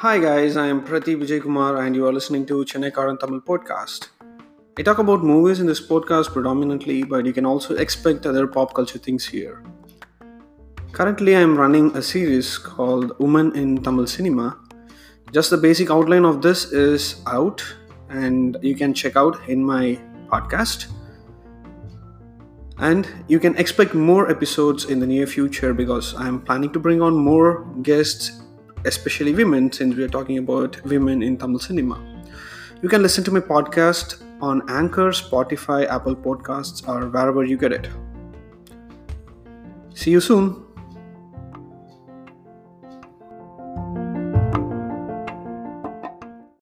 Hi guys, I am Pradeep Vijay Kumar and you are listening to Chennai Karan Tamil podcast. I talk about movies in this podcast predominantly, but you can also expect other pop culture things here. Currently, I am running a series called Women in Tamil Cinema. Just the basic outline of this is out, and you can check out in my podcast. And you can expect more episodes in the near future because I'm planning to bring on more guests, especially women, since we are talking about women in Tamil cinema. You can listen to my podcast on Anchor, Spotify, Apple Podcasts, or wherever you get it. See you soon.